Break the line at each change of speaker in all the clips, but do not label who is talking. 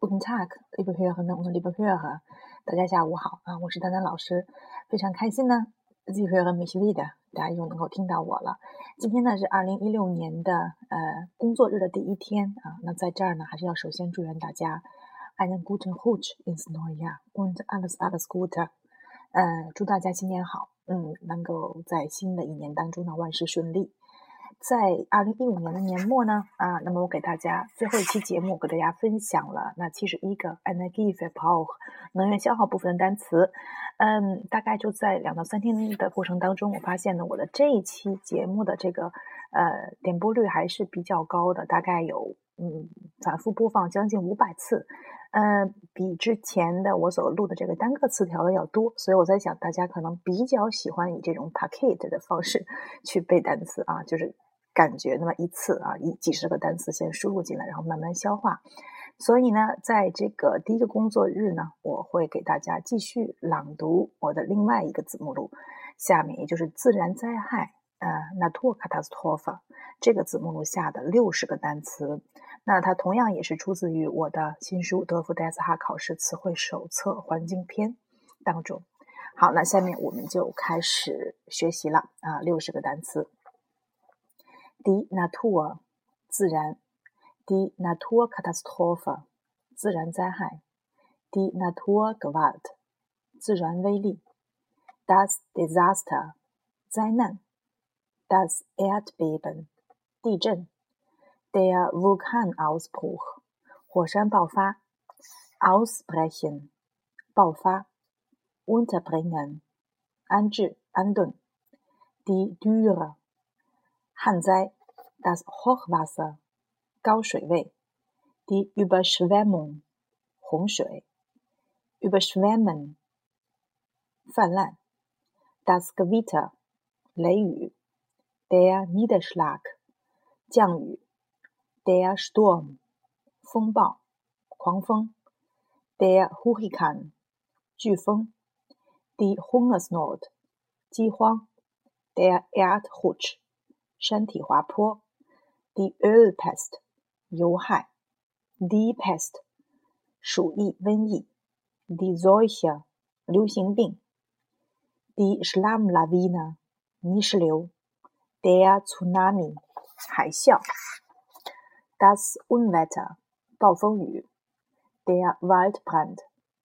Guten Tag，liebe Hörerinnen und liebe Hörer，大家下午好啊！我是丹丹老师，非常开心呢，Sie hören mich wieder，大家又能够听到我了。今天呢是二零一六年的呃工作日的第一天啊，那在这儿呢还是要首先祝愿大家 einen guten Rutsch ins neue Jahr und alles alles Gute，呃，祝大家新年好，嗯，能够在新的一年当中呢万事顺利。在二零一五年的年末呢，啊，那么我给大家最后一期节目，给大家分享了那七十一个 energy power 能源消耗部分的单词。嗯，大概就在两到三天的过程当中，我发现呢，我的这一期节目的这个呃点播率还是比较高的，大概有嗯反复播放将近五百次，呃，比之前的我所录的这个单个词条的要多。所以我在想，大家可能比较喜欢以这种 packet 的方式去背单词啊，就是。感觉那么一次啊，一几十个单词先输入进来，然后慢慢消化。所以呢，在这个第一个工作日呢，我会给大家继续朗读我的另外一个子目录。下面也就是自然灾害，呃，Naturkatastrophe 这个子目录下的六十个单词。那它同样也是出自于我的新书《德福戴斯哈考试词汇手册环境篇》当中。好，那下面我们就开始学习了啊，六十个单词。Die Natur 自然，die Naturkatastrophe 自然灾害，die Naturgewalt 自然威力，das Desaster 灾难，das Erdbeben 地震，der Vulkanausbruch 火山爆发，ausbrechen 爆发，unterbringen 安置安顿，die Dürre 旱灾 ，das Hochwasser，高水位；die Überschwemmung，洪水；überschwemmen，泛滥；das Gewitter，雷雨；der Niederschlag，降雨；der Sturm，风暴、狂风；der Hurrikan，飓风；die Hungersnot，饥荒；der Erdrutsch。山体滑坡 ，the Ölpest，油害，the pest，鼠疫、瘟疫，the Seuche，流行病，the Schlammlawine，泥石流，der Tsunami，海啸，das Unwetter，暴风雨，der Waldbrand，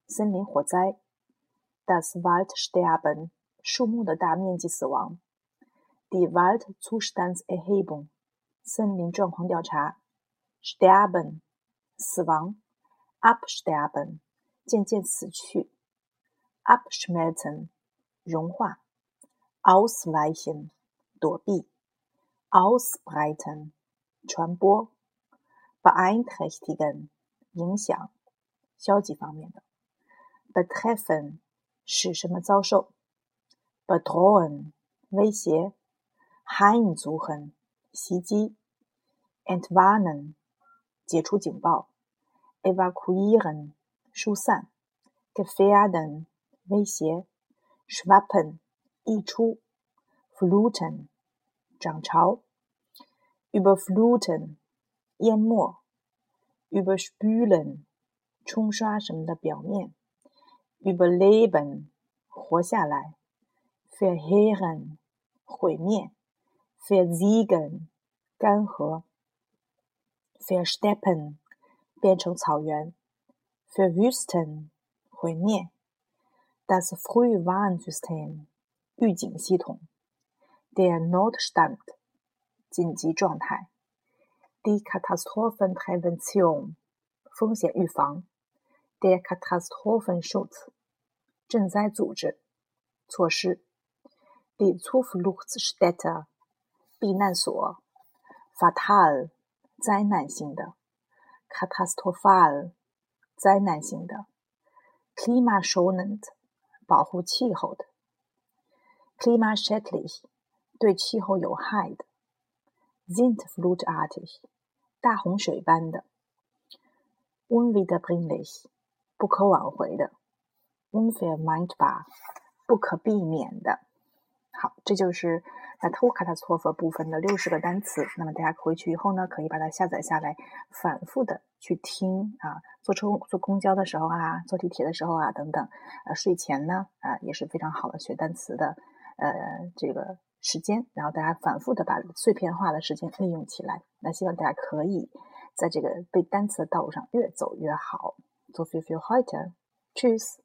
森林火灾，das Waldsterben，树木的大面积死亡。Die Waldzustandserhebung， 森林状况调查；sterben，死亡；absterben，渐渐死去；abschmelzen，融化；ausweichen，躲避；ausbreiten，传播；beeinträchtigen，影响，消极方面的；betreffen，使什么遭受；bedrohen，威胁。Heimsuchen 袭击，Entwarnen 解除警报，Evakuieren 疏散，Gefährden 威胁，Schwappen 溢出，Fluten 涨潮，Überfluten 淹没，Überspülen 冲刷什么的表面，Überleben 活下来，Verheeren 毁灭。Versiegen，干涸；Versteppen，变成草原；Verwüsten，毁灭；Das Frühwarnsystem，预警系统；Der Notstand，紧急状态；Die Katastrophenprävention，风险预防；Der Katastrophenschutz，赈灾组织措施；Die Zufluchtsstätte。 避难所，fatal，灾难性的；catastrophal，灾难性的；klimaschonend，保护气候的；klimaschädlich，对气候有害的；sintflutartig，大洪水般的；unwiederbringlich，不可挽回的；unvermeidbar，不可避免的。好，这就是在 t o k a t a 错 f 部分的六十个单词。那么大家回去以后呢，可以把它下载下来，反复的去听啊，坐车、坐公交的时候啊，坐地铁的时候啊等等。呃，睡前呢啊也是非常好的学单词的呃这个时间。然后大家反复的把碎片化的时间利用起来。那希望大家可以在这个背单词的道路上越走越好。So feel feel heute. Tschüss.